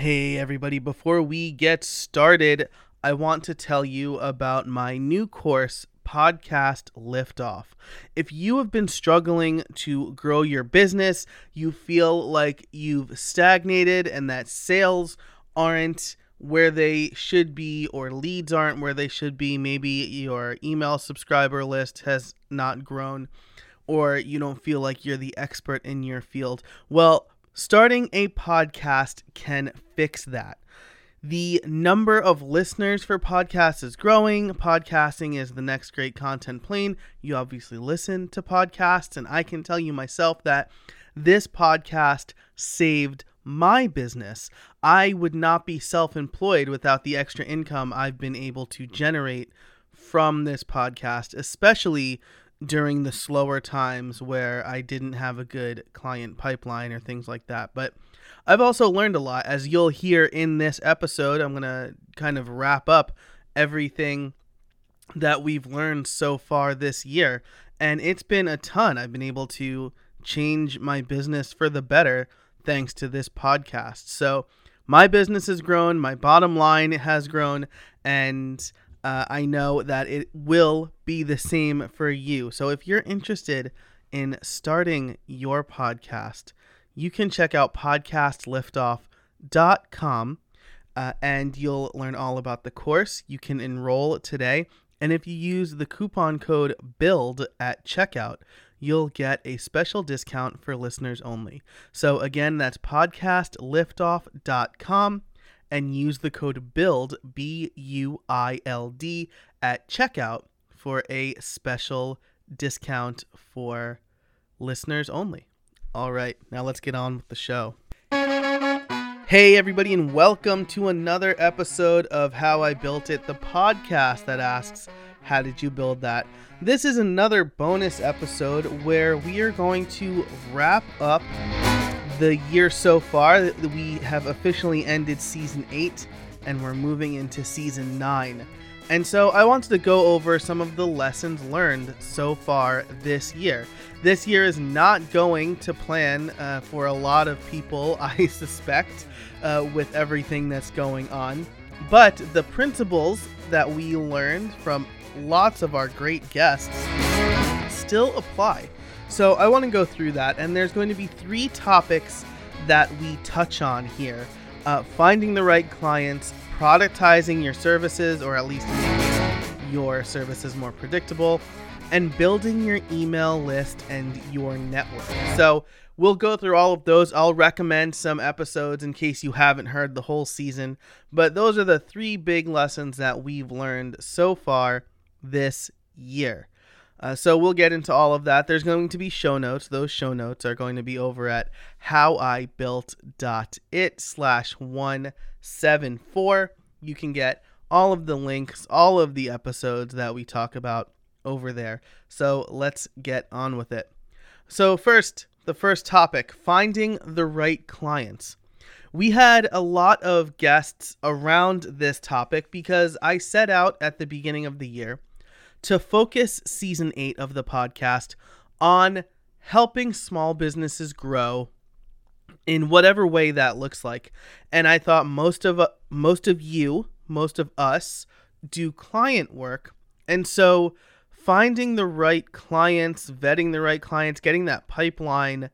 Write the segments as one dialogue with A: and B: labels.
A: Hey, everybody, before we get started, I want to tell you about my new course, Podcast Liftoff. If you have been struggling to grow your business, you feel like you've stagnated and that sales aren't where they should be or leads aren't where they should be, maybe your email subscriber list has not grown or you don't feel like you're the expert in your field. Well, starting a podcast can fix that. The number of listeners for podcasts is growing. Podcasting is the next great content plane. You obviously listen to podcasts, and I can tell you myself that this podcast saved my business. I would not be self employed without the extra income I've been able to generate from this podcast, especially during the slower times where I didn't have a good client pipeline or things like that. But I've also learned a lot. As you'll hear in this episode, I'm going to kind of wrap up everything that we've learned so far this year. And it's been a ton. I've been able to change my business for the better thanks to this podcast. So my business has grown, my bottom line has grown, and uh, I know that it will be the same for you. So if you're interested in starting your podcast, you can check out podcastliftoff.com uh, and you'll learn all about the course. You can enroll today. And if you use the coupon code BUILD at checkout, you'll get a special discount for listeners only. So again, that's podcastliftoff.com and use the code BUILD, B U I L D, at checkout for a special discount for listeners only. All right, now let's get on with the show. Hey, everybody, and welcome to another episode of How I Built It, the podcast that asks, How did you build that? This is another bonus episode where we are going to wrap up the year so far. We have officially ended season 8 and we're moving into season 9. And so I wanted to go over some of the lessons learned so far this year. This year is not going to plan uh, for a lot of people, I suspect, uh, with everything that's going on. But the principles that we learned from lots of our great guests still apply. So I want to go through that, and there's going to be three topics that we touch on here uh, finding the right clients, productizing your services, or at least making your services more predictable, and building your email list and your network. So we'll go through all of those. I'll recommend some episodes in case you haven't heard the whole season, but those are the three big lessons that we've learned so far this year. Uh, so we'll get into all of that. There's going to be show notes. Those show notes are going to be over at howibuilt.it slash 174. You can get all of the links, all of the episodes that we talk about over there. So let's get on with it. So, first, the first topic finding the right clients. We had a lot of guests around this topic because I set out at the beginning of the year to focus season eight of the podcast on helping small businesses grow in whatever way that looks like. And I thought most of uh, most of you, most of us do client work. And so finding the right clients, vetting the right clients, getting that pipeline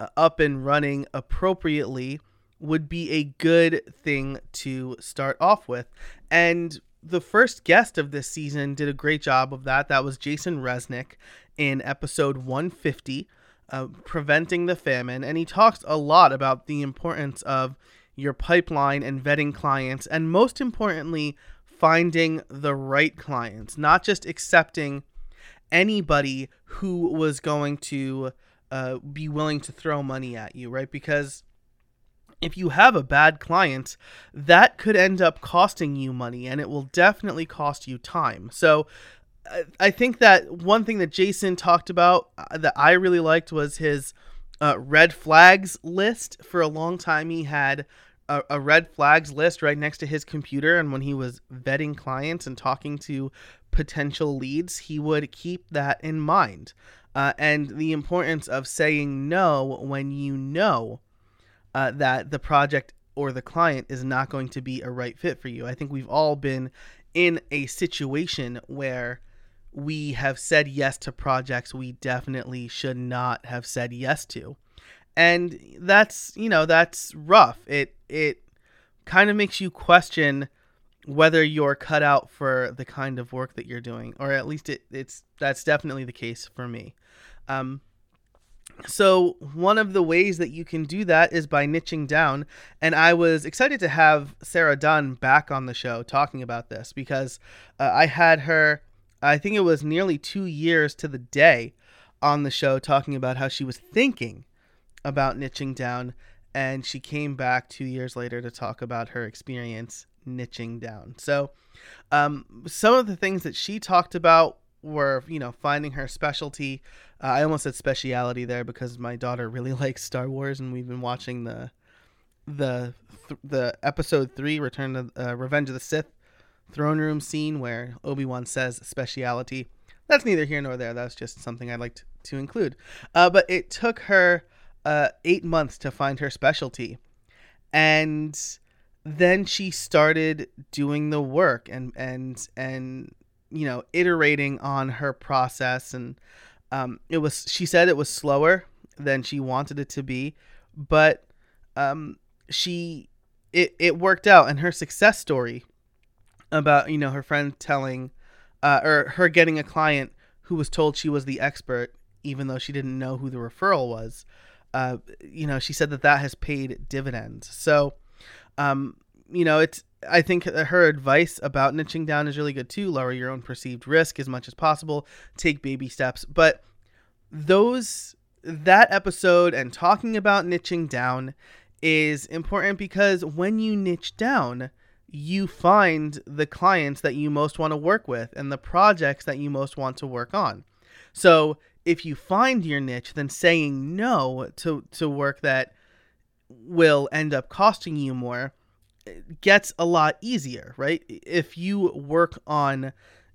A: uh, up and running appropriately would be a good thing to start off with. And the first guest of this season did a great job of that. That was Jason Resnick in episode 150, uh, Preventing the Famine. And he talks a lot about the importance of your pipeline and vetting clients, and most importantly, finding the right clients, not just accepting anybody who was going to uh, be willing to throw money at you, right? Because if you have a bad client, that could end up costing you money and it will definitely cost you time. So I think that one thing that Jason talked about uh, that I really liked was his uh, red flags list. For a long time, he had a, a, red flags list right next to his computer. And when he was vetting clients and talking to potential leads, he would keep that in mind. Uh, and the importance of saying no when you know uh, that the project or the client is not going to be a right fit for you. I think we've all been in a situation where we have said yes to projects we definitely should not have said yes to. And that's, you know, that's rough. It it kind of makes you question whether you're cut out for the kind of work that you're doing, or at least it, it's that's definitely the case for me. Um, so one of the ways that you can do that is by niching down, and I was excited to have Sara Dunn back on the show talking about this because uh, I had her, I think it was nearly two years to the day, on the show talking about how she was thinking about niching down, and she came back two years later to talk about her experience niching down. So, um, some of the things that she talked about were, you know, finding her specialty. Uh, I almost said speciality there because my daughter really likes Star Wars, and we've been watching the the th- the episode three, Return of uh, Revenge of the Sith throne room scene where Obi Wan says speciality. That's neither here nor there. That's just something I'd like to, to include. Uh, but it took her uh, eight months to find her specialty, and then she started doing the work and and and you know iterating on her process and um, it was she said it was slower than she wanted it to be but um, she it, it worked out and her success story about you know her friend telling uh, or her getting a client who was told she was the expert even though she didn't know who the referral was uh, you know she said that that has paid dividends. So um, you know, it's I think her advice about niching down is really good too. Lower your own perceived risk as much as possible. Take baby steps. But those that episode and talking about niching down is important because when you niche down, you find the clients that you most want to work with and the projects that you most want to work on. So if you find your niche, then saying no to, to work that will end up costing you more gets a lot easier, right? If you work on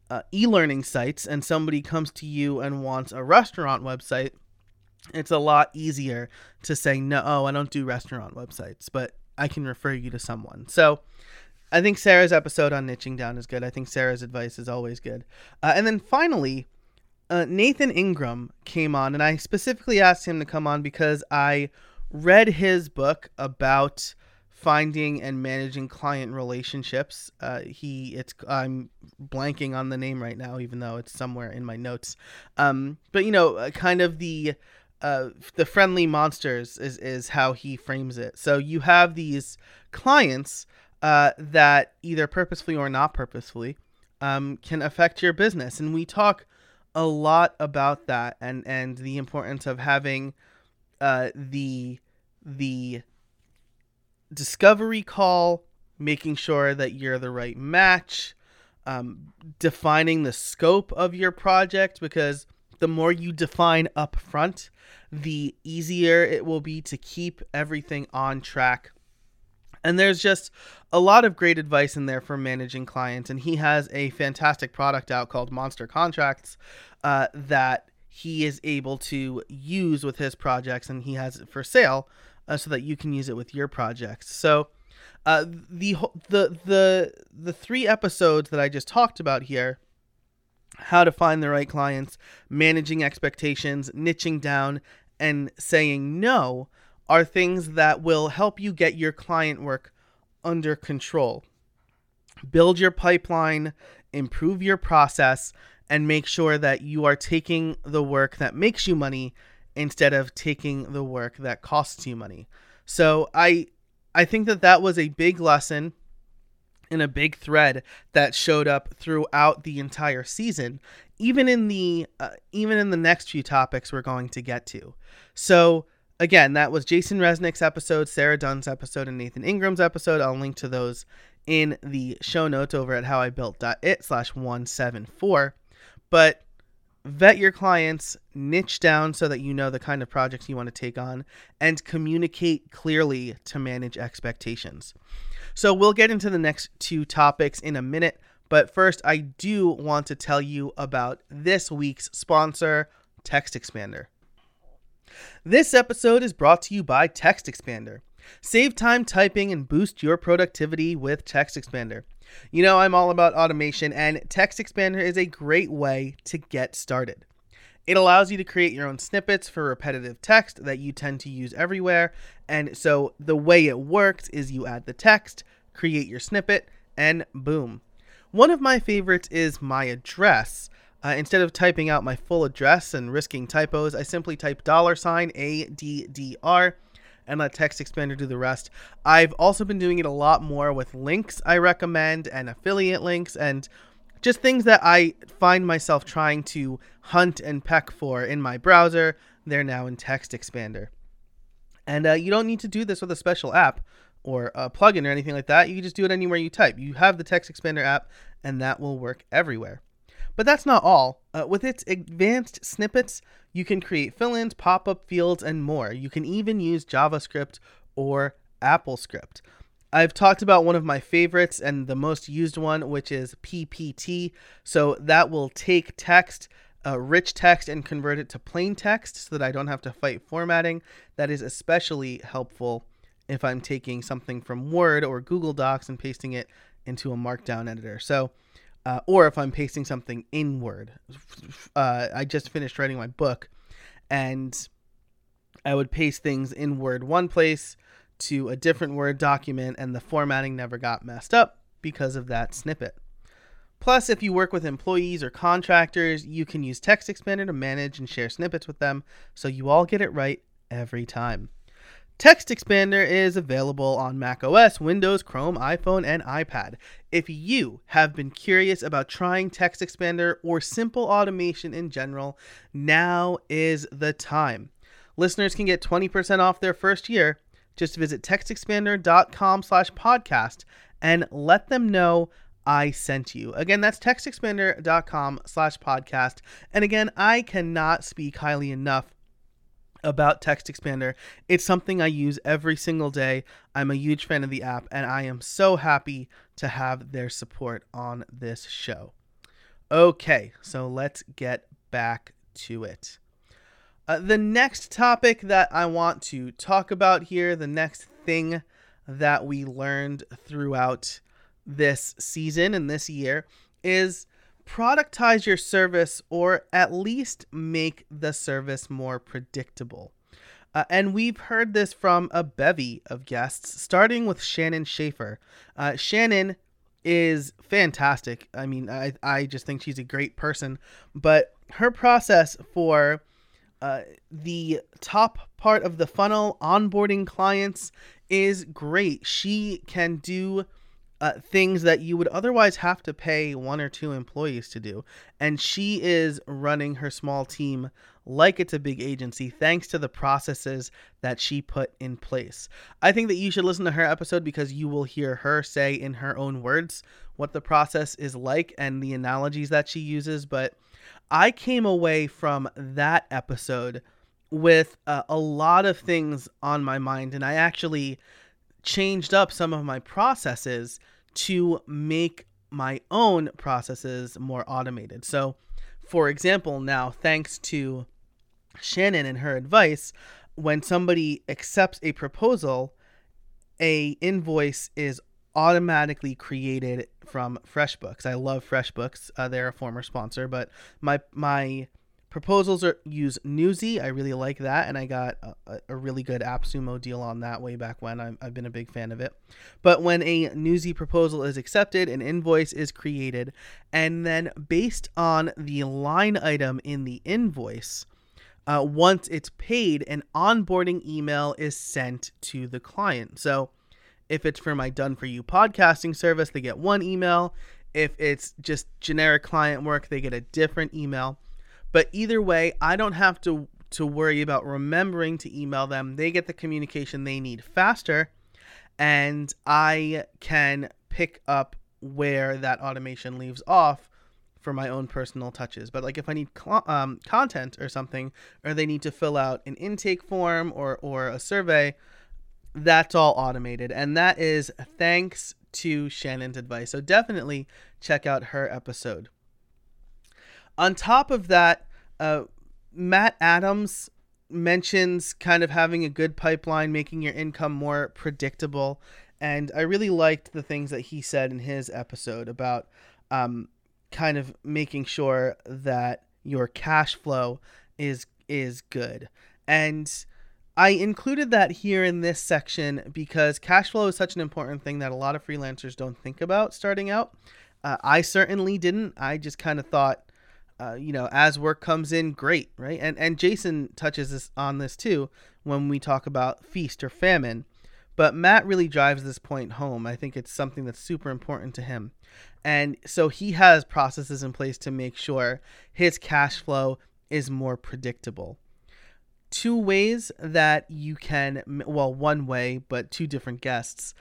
A: uh, e learning sites and somebody comes to you and wants a restaurant website, it's a lot easier to say, no, oh, I don't do restaurant websites, but I can refer you to someone. So I think Sara's episode on niching down is good. I think Sara's advice is always good. Uh, and then finally, uh, Nathan Ingram came on, and I specifically asked him to come on because I read his book about finding and managing client relationships. Uh, he, it's I'm blanking on the name right now, even though it's somewhere in my notes. Um, but you know, uh, kind of the uh, the friendly monsters is is how he frames it. So you have these clients uh, that either purposefully or not purposefully um, can affect your business, and we talk a lot about that and and the importance of having uh, the the discovery call, making sure that you're the right match, um, defining the scope of your project because the more you define up front, the easier it will be to keep everything on track. And there's just a lot of great advice in there for managing clients. And he has a fantastic product out called Monster Contracts uh, that he is able to use with his projects and he has it for sale uh, so that you can use it with your projects. So uh, the the the the three episodes that I just talked about here how to find the right clients, managing expectations, niching down, and saying no are things that will help you get your client work under control. Build your pipeline, improve your process, and make sure that you are taking the work that makes you money instead of taking the work that costs you money. So I I think that that was a big lesson and a big thread that showed up throughout the entire season, even in the uh, even in the next few topics we're going to get to. So again, that was Jason Resnick's episode, Sara Dunn's episode, and Nathan Ingram's episode. I'll link to those in the show notes over at howibuilt.it slash 174. But vet your clients, niche down so that you know the kind of projects you want to take on, and communicate clearly to manage expectations. So, we'll get into the next two topics in a minute, but first, I do want to tell you about this week's sponsor, Text Expander. This episode is brought to you by Text Expander. Save time typing and boost your productivity with Text Expander. You know, I'm all about automation, and Text Expander is a great way to get started. It allows you to create your own snippets for repetitive text that you tend to use everywhere. And so the way it works is you add the text, create your snippet, and boom. One of my favorites is my address. Uh, instead of typing out my full address and risking typos, I simply type dollar sign ADDR and let Text Expander do the rest. I've also been doing it a lot more with links I recommend and affiliate links and just things that I find myself trying to hunt and peck for in my browser. They're now in Text Expander. And uh, you don't need to do this with a special app or a plugin or anything like that. You can just do it anywhere you type. You have the Text Expander app, and that will work everywhere. But that's not all. Uh, with its advanced snippets, you can create fill ins, pop up fields, and more. You can even use JavaScript or AppleScript. I've talked about one of my favorites and the most used one, which is PPT. So that will take text, uh, rich text, and convert it to plain text so that I don't have to fight formatting. That is especially helpful if I'm taking something from Word or Google Docs and pasting it into a Markdown editor. So, uh, or if I'm pasting something in Word. Uh, I just finished writing my book, and I would paste things in Word one place to a different Word document, and the formatting never got messed up because of that snippet. Plus, if you work with employees or contractors, you can use Text Expander to manage and share snippets with them so you all get it right every time. Text Expander is available on macOS, Windows, Chrome, iPhone, and iPad. If you have been curious about trying Text Expander or simple automation in general, now is the time. Listeners can get 20% off their first year just visit textexpander.com slash podcast and let them know I sent you. Again, that's textexpander.com slash podcast. And again, I cannot speak highly enough about Text Expander. It's something I use every single day. I'm a huge fan of the app, and I am so happy to have their support on this show. Okay, so let's get back to it. Uh, the next topic that I want to talk about here, the next thing that we learned throughout this season and this year is productize your service or at least make the service more predictable. Uh, and we've heard this from a bevy of guests, starting with Shannon Shaffer. Uh, Shannon is fantastic. I mean, I, I just think she's a great person, but her process for uh, the top part of the funnel, onboarding clients, is great. She can do uh, things that you would otherwise have to pay one or two employees to do. And she is running her small team like it's a big agency thanks to the processes that she put in place. I think that you should listen to her episode because you will hear her say in her own words what the process is like and the analogies that she uses. But I came away from that episode with uh, a lot of things on my mind, and I actually changed up some of my processes to make my own processes more automated. So, for example, now thanks to Shannon and her advice, when somebody accepts a proposal, a invoice is automatically created from FreshBooks. I love FreshBooks. Uh, they're a former sponsor, but my my proposals are use Nusii. I really like that, and I got a, a really good AppSumo deal on that way back when. i have been a big fan of it. But when a Nusii proposal is accepted, an invoice is created, and then based on the line item in the invoice. Uh, once it's paid, an onboarding email is sent to the client. So, if it's for my done for you podcasting service, they get one email. If it's just generic client work, they get a different email. But either way, I don't have to to worry about remembering to email them. They get the communication they need faster and I can pick up where that automation leaves off for my own personal touches. But like if I need cl- um, content or something, or they need to fill out an intake form or or a survey, that's all automated. And that is thanks to Shannon's advice. So definitely check out her episode. On top of that, uh, Matt Adams mentions kind of having a good pipeline, making your income more predictable. And I really liked the things that he said in his episode about um, kind of making sure that your cash flow is is good. And I included that here in this section because cash flow is such an important thing that a lot of freelancers don't think about starting out. Uh, I certainly didn't. I just kind of thought, uh, you know, as work comes in, great, right? And and Jason touches this on this too when we talk about feast or famine. But Matt really drives this point home. I think it's something that's super important to him. And so he has processes in place to make sure his cash flow is more predictable. Two ways that you can, well, one way, but two different guests,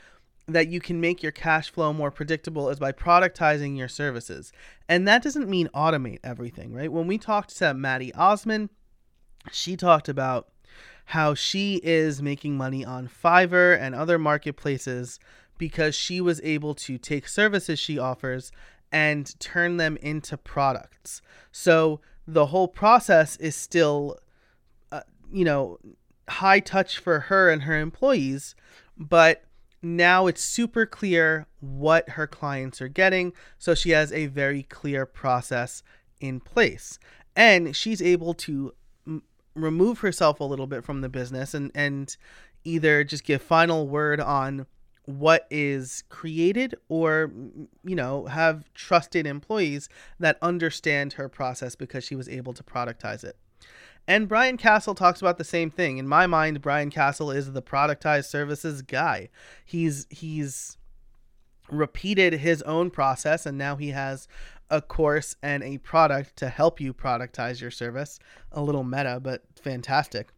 A: that you can make your cash flow more predictable is by productizing your services. And that doesn't mean automate everything, right? When we talked to Maddy Osman, she talked about how she is making money on Fiverr and other marketplaces because she was able to take services she offers and turn them into products. So the whole process is still, uh, you know, high touch for her and her employees, but now it's super clear what her clients are getting. So she has a very clear process in place. And she's able to m- remove herself a little bit from the business and, and either just give final word on what is created or you know have trusted employees that understand her process because she was able to productize it and brian Cassel talks about the same thing. In my mind brian Cassel is the productized services guy. He's he's repeated his own process and now he has a course and a product to help you productize your service. A little meta but fantastic.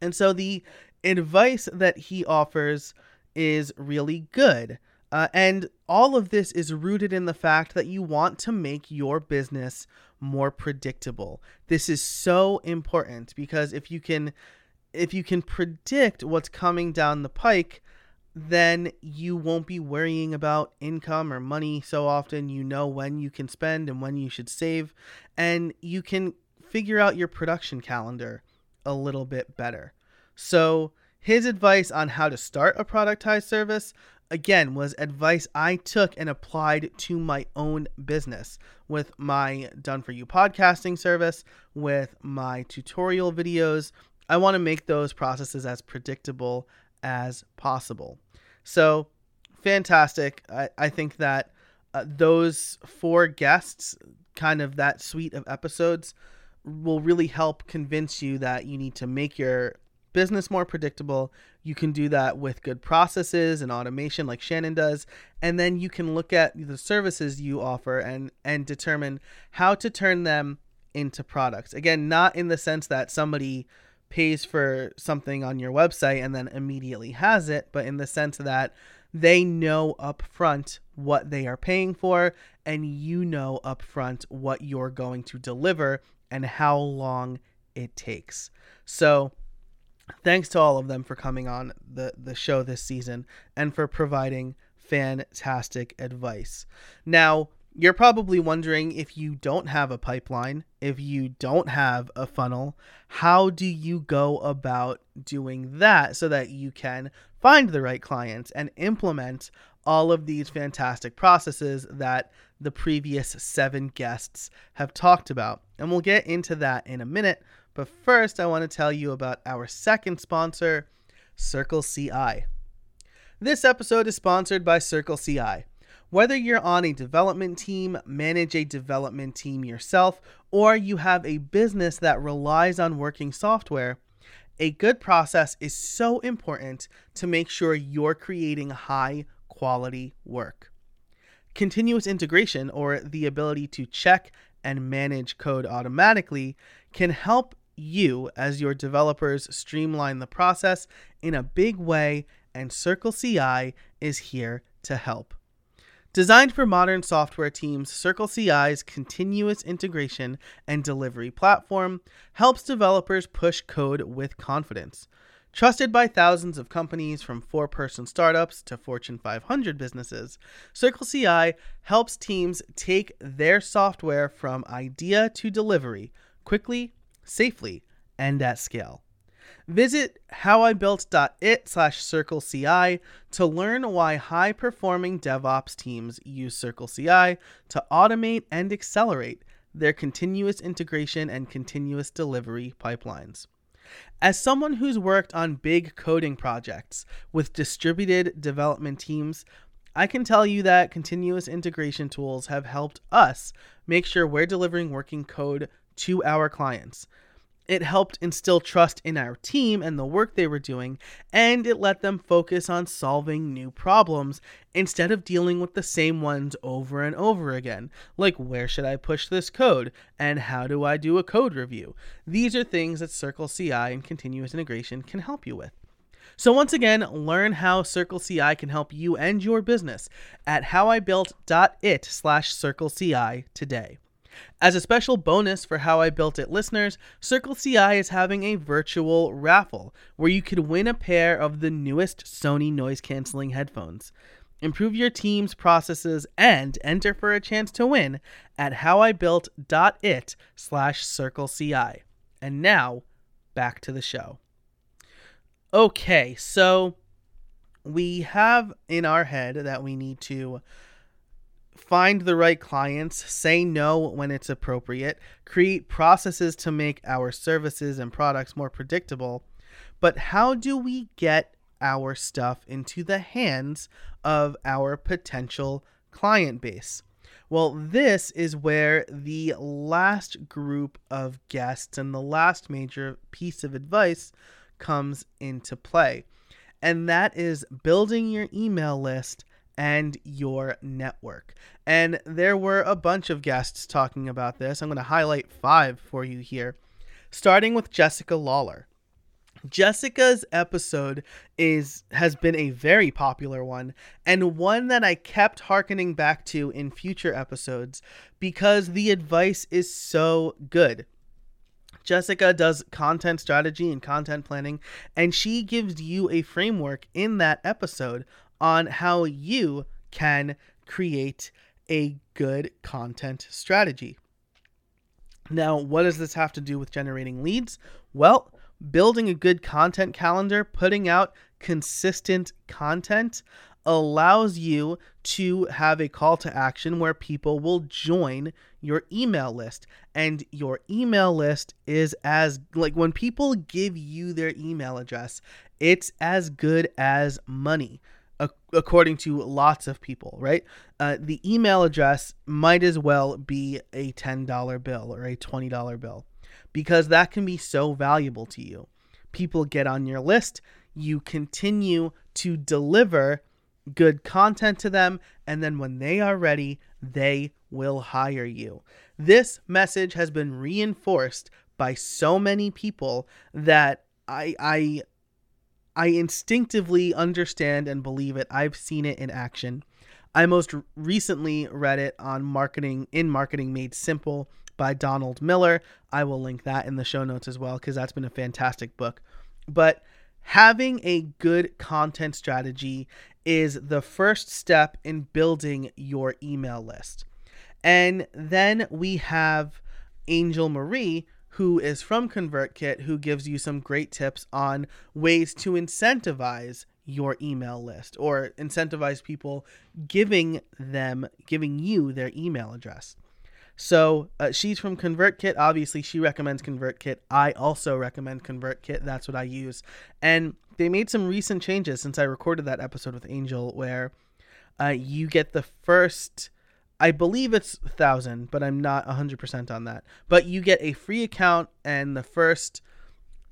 A: And so the advice that he offers is really good. Uh, and all of this is rooted in the fact that you want to make your business more predictable. This is so important because if you can if you can predict what's coming down the pike, then you won't be worrying about income or money so often. You know when you can spend and when you should save, and you can figure out your production calendar a little bit better. So, his advice on how to start a productized service, again, was advice I took and applied to my own business with my Done For You podcasting service, with my tutorial videos. I want to make those processes as predictable as possible. So, fantastic. I, I think that uh, those four guests, kind of that suite of episodes, will really help convince you that you need to make your business more predictable. You can do that with good processes and automation like Shannon does. And then you can look at the services you offer and and determine how to turn them into products. Again, not in the sense that somebody pays for something on your website and then immediately has it, but in the sense that they know upfront what they are paying for and you know upfront what you're going to deliver and how long it takes. So, thanks to all of them for coming on the, the show this season and for providing fantastic advice. Now, you're probably wondering if you don't have a pipeline, if you don't have a funnel, how do you go about doing that so that you can find the right clients and implement all of these fantastic processes that the previous seven guests have talked about? And we'll get into that in a minute. But first, I want to tell you about our second sponsor, Circle CI. This episode is sponsored by Circle CI. Whether you're on a development team, manage a development team yourself, or you have a business that relies on working software, a good process is so important to make sure you're creating high quality work. Continuous integration, or the ability to check and manage code automatically, can help you as your developers streamline the process in a big way, and Circle CI is here to help. Designed for modern software teams, Circle CI's continuous integration and delivery platform helps developers push code with confidence. Trusted by thousands of companies from four person startups to Fortune 500 businesses, Circle CI helps teams take their software from idea to delivery quickly safely, and at scale. Visit howibuilt.it slash CircleCI to learn why high performing DevOps teams use CircleCI to automate and accelerate their continuous integration and continuous delivery pipelines. As someone who's worked on big coding projects with distributed development teams, I can tell you that continuous integration tools have helped us make sure we're delivering working code to our clients it helped instill trust in our team and the work they were doing, and it let them focus on solving new problems instead of dealing with the same ones over and over again. Like, where should I push this code? And how do I do a code review? These are things that Circle CI and continuous integration can help you with. So once again, learn how Circle CI can help you and your business at howibuilt.it slash CircleCI today. As a special bonus for How I Built It listeners, Circle CI is having a virtual raffle where you could win a pair of the newest Sony noise canceling headphones. Improve your team's processes and enter for a chance to win at howibuilt.it slash circleci. And now, back to the show. Okay, so we have in our head that we need to find the right clients, say no when it's appropriate, create processes to make our services and products more predictable. But how do we get our stuff into the hands of our potential client base? Well, this is where the last group of guests and the last major piece of advice comes into play. And that is building your email list and your network. And there were a bunch of guests talking about this. I'm going to highlight five for you here, starting with Jessica Lawlor. Jessica's episode is has been a very popular one and one that I kept harkening back to in future episodes because the advice is so good. Jessica does content strategy and content planning and she gives you a framework in that episode on how you can create a good content strategy. Now, what does this have to do with generating leads? Well, building a good content calendar, putting out consistent content allows you to have a call to action where people will join your email list. And your email list is as like when people give you their email address, it's as good as money according to lots of people, right? Uh, the email address might as well be a $10 bill or a $20 bill because that can be so valuable to you. People get on your list, you continue to deliver good content to them, and then when they are ready, they will hire you. This message has been reinforced by so many people that I I I instinctively understand and believe it. I've seen it in action. I most recently read it on Marketing in Marketing Made Simple by Donald Miller. I will link that in the show notes as well because that's been a fantastic book. But having a good content strategy is the first step in building your email list. And then we have Angel Marie, who is from ConvertKit, who gives you some great tips on ways to incentivize your email list or incentivize people giving them giving you their email address. So uh, she's from ConvertKit. Obviously, she recommends ConvertKit. I also recommend ConvertKit. That's what I use. And they made some recent changes since I recorded that episode with Angel, where uh, you get the first I believe it's thousand, but I'm not hundred percent on that. But you get a free account and the first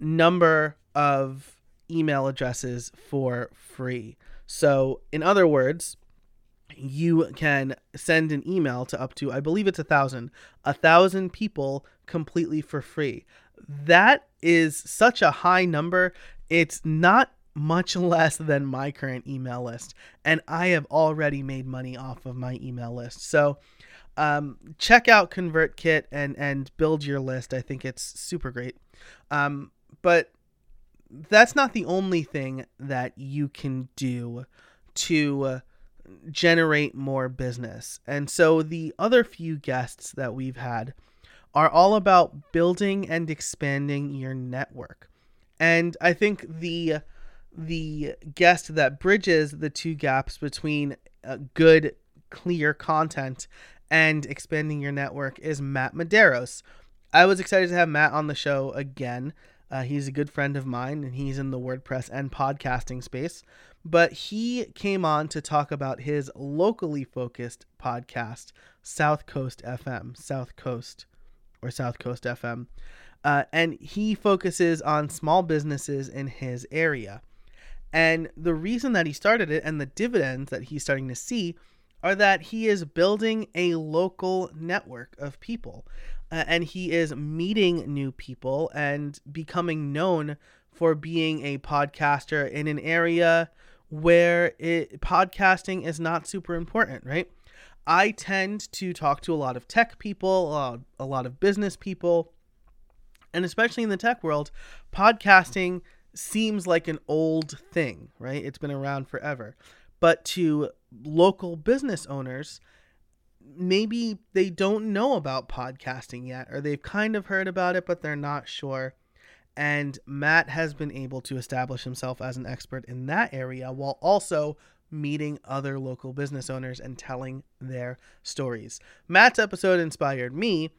A: number of email addresses for free. So, in other words, you can send an email to up to I believe it's a thousand, a thousand people completely for free. That is such a high number. It's not much less than my current email list. And I have already made money off of my email list. So um, check out ConvertKit and, and build your list. I think it's super great. Um, but that's not the only thing that you can do to uh, generate more business. And so the other few guests that we've had are all about building and expanding your network. And I think the the guest that bridges the two gaps between uh, good clear content and expanding your network is Matt Medeiros. I was excited to have Matt on the show again. Uh, he's a good friend of mine and he's in the WordPress and podcasting space. But he came on to talk about his locally focused podcast, South Coast FM, South Coast or South Coast FM. Uh, and he focuses on small businesses in his area. And the reason that he started it and the dividends that he's starting to see are that he is building a local network of people. Uh, and he is meeting new people and becoming known for being a podcaster in an area where it, podcasting is not super important, right? I tend to talk to a lot of tech people, a lot of business people, and especially in the tech world, podcasting seems like an old thing, right? It's been around forever. But to local business owners, maybe they don't know about podcasting yet, or they've kind of heard about it, but they're not sure. And Matt has been able to establish himself as an expert in that area while also meeting other local business owners and telling their stories. Matt's episode inspired me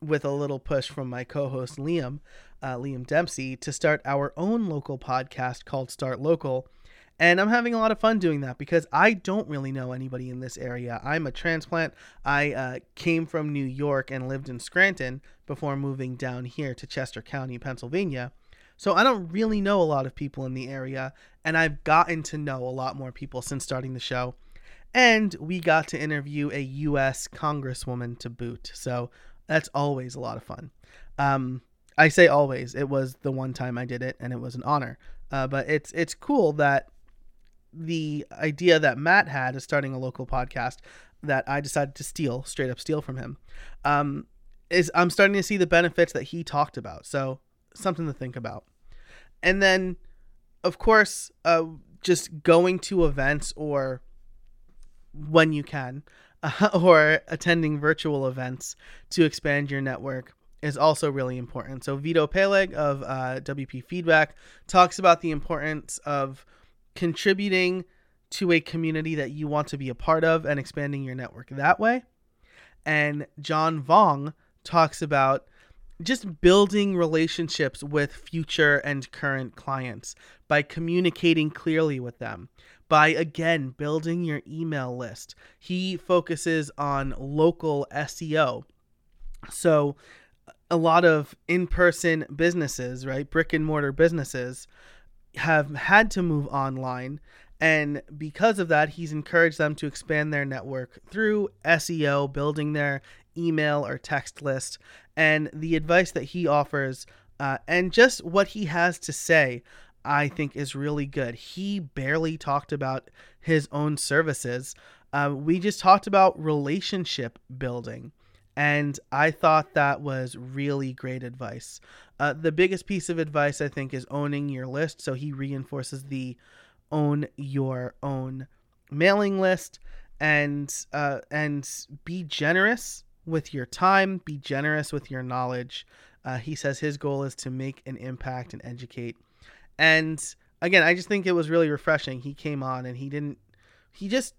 A: with a little push from my co-host Liam, uh, Liam Dempsey, to start our own local podcast called Start Local. And I'm having a lot of fun doing that because I don't really know anybody in this area. I'm a transplant. I uh, came from New York and lived in Scranton before moving down here to Chester County, Pennsylvania. So I don't really know a lot of people in the area, and I've gotten to know a lot more people since starting the show. And we got to interview a U.S. Congresswoman to boot. So that's always a lot of fun. Um, I say always. It was the one time I did it, and it was an honor. Uh, but it's it's cool that the idea that Matt had of starting a local podcast that I decided to steal, straight up steal from him, um, is I'm starting to see the benefits that he talked about. So something to think about. And then, of course, uh, just going to events or when you can, uh, or attending virtual events to expand your network is also really important. So Vito Peleg of uh, WP Feedback talks about the importance of contributing to a community that you want to be a part of and expanding your network that way. And John Vuong talks about just building relationships with future and current clients by communicating clearly with them by again building your email list he focuses on local seo so a lot of in-person businesses right brick and mortar businesses have had to move online and because of that he's encouraged them to expand their network through seo building their email or text list and the advice that he offers uh, and just what he has to say i think is really good. He barely talked about his own services. Uh, we just talked about relationship building and i thought that was really great advice uh, the biggest piece of advice i think is owning your list so he reinforces the own your own mailing list and uh, and be generous with your time, be generous with your knowledge. Uh, he says his goal is to make an impact and educate. And again, I just think it was really refreshing. He came on and he didn't, he just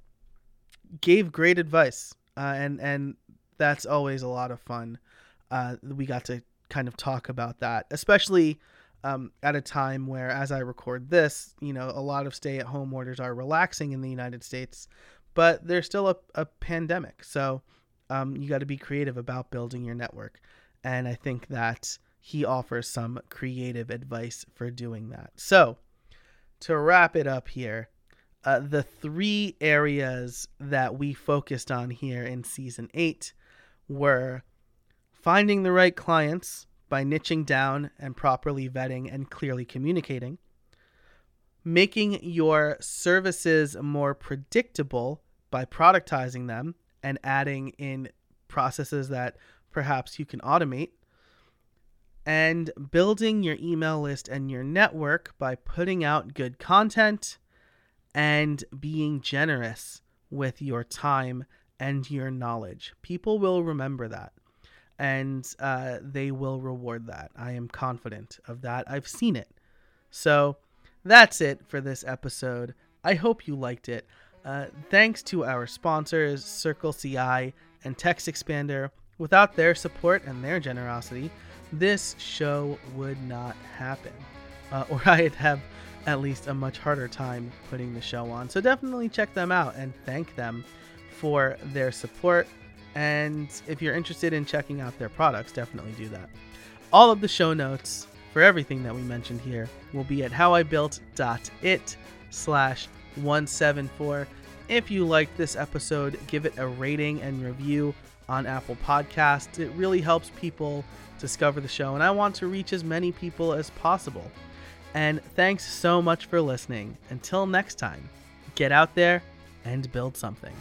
A: gave great advice. Uh, and, and that's always a lot of fun. Uh, we got to kind of talk about that, especially um, at a time where, as I record this, you know, a lot of stay at home orders are relaxing in the United States, but there's still a, a pandemic. So, um, you got to be creative about building your network. And I think that he offers some creative advice for doing that. So, to wrap it up here, uh, the three areas that we focused on here in season eight were finding the right clients by niching down and properly vetting and clearly communicating, making your services more predictable by productizing them and adding in processes that perhaps you can automate and building your email list and your network by putting out good content and being generous with your time and your knowledge. People will remember that. and uh, they will reward that. I am confident of that. I've seen it. So that's it for this episode. I hope you liked it. Uh, thanks to our sponsors, Circle CI and Text Expander. Without their support and their generosity, this show would not happen. Uh, or I'd have at least a much harder time putting the show on. So definitely check them out and thank them for their support. And if you're interested in checking out their products, definitely do that. All of the show notes for everything that we mentioned here will be at howibuilt.it slash 174. If you liked this episode, give it a rating and review on Apple Podcasts. It really helps people discover the show, and I want to reach as many people as possible. And thanks so much for listening. Until next time, get out there and build something.